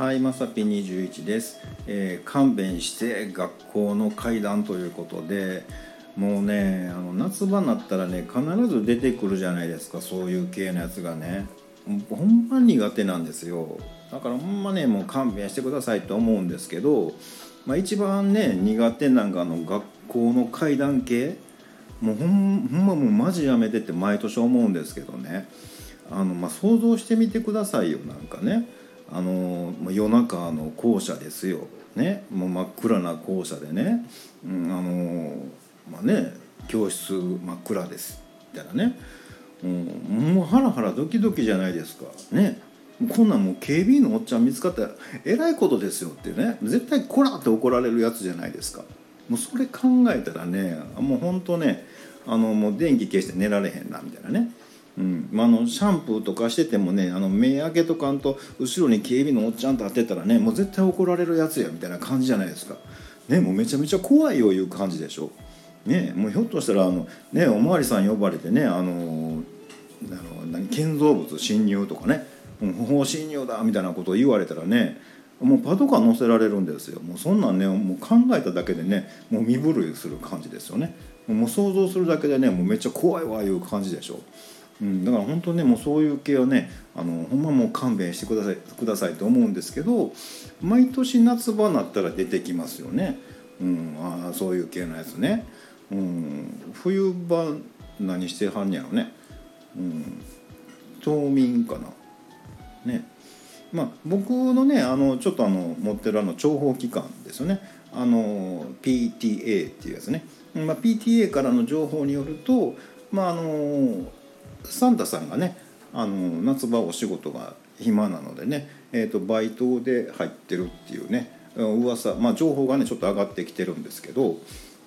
はい、まさぴ21です、えー勘弁して学校の階段ということでもうねあの夏場になったらね必ず出てくるじゃないですかそういう系のやつがね。ほんま苦手なんですよ。だからほんまねもう勘弁してくださいと思うんですけど、まあ、一番ね苦手なんかあの学校の階段系もうほんほんまもうマジやめてって毎年思うんですけどね。あの、まあ、想像してみてくださいよなんかね。あの夜中の校舎ですよ、ね、もう真っ暗な校舎でね、うん、あのまあね教室真っ暗です。みたいなね、うん、もうハラハラドキドキじゃないですか。ね。こんなんもう警備員のおっちゃん見つかったらえらいことですよってね。絶対こらって怒られるやつじゃないですか。もうそれ考えたらねもうほんとねあのもう電気消して寝られへんなみたいなね。うんまあ、のシャンプーとかしててもねあの目開けとかんと後ろに警備のおっちゃんと当てたらねもう絶対怒られるやつやみたいな感じじゃないですか。ねもうめちゃめちゃ怖いよいう感じでしょ。ねもうひょっとしたらあの、ね、おまわりさん呼ばれてねあのあの何建造物侵入とかね不法侵入だみたいなことを言われたらねもうパトカー乗せられるんですよもうそんなんねもう考えただけでねもう身震いする感じですよねもう想像するだけでねもうめっちゃ怖いわいう感じでしょ。うん、だから本当ねもうそういう系はねあのほんまもう勘弁してくださいくださいと思うんですけど毎年夏場になったら出てきますよね、うん、あそういう系のやつね、うん、冬場何してはんやろね、うん、冬眠かな。ね。まあ僕のねあのちょっとあの持ってるあの諜報機関ですよね。あの PTA っていうやつね、まあ、PTA からの情報によるとまああのサンタさんがねあの夏場お仕事が暇なのでね、えー、とバイトで入ってるっていうね噂まあ情報がねちょっと上がってきてるんですけど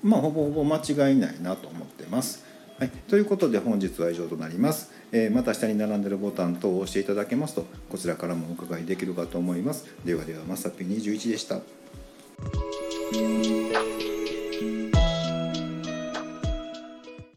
まあほぼほぼ間違いないなと思ってます。はい、ということで本日は以上となります、えーまた下に並んでるボタン等を押していただけますとこちらからもお伺いできるかと思います。ではではまさぴ21でした。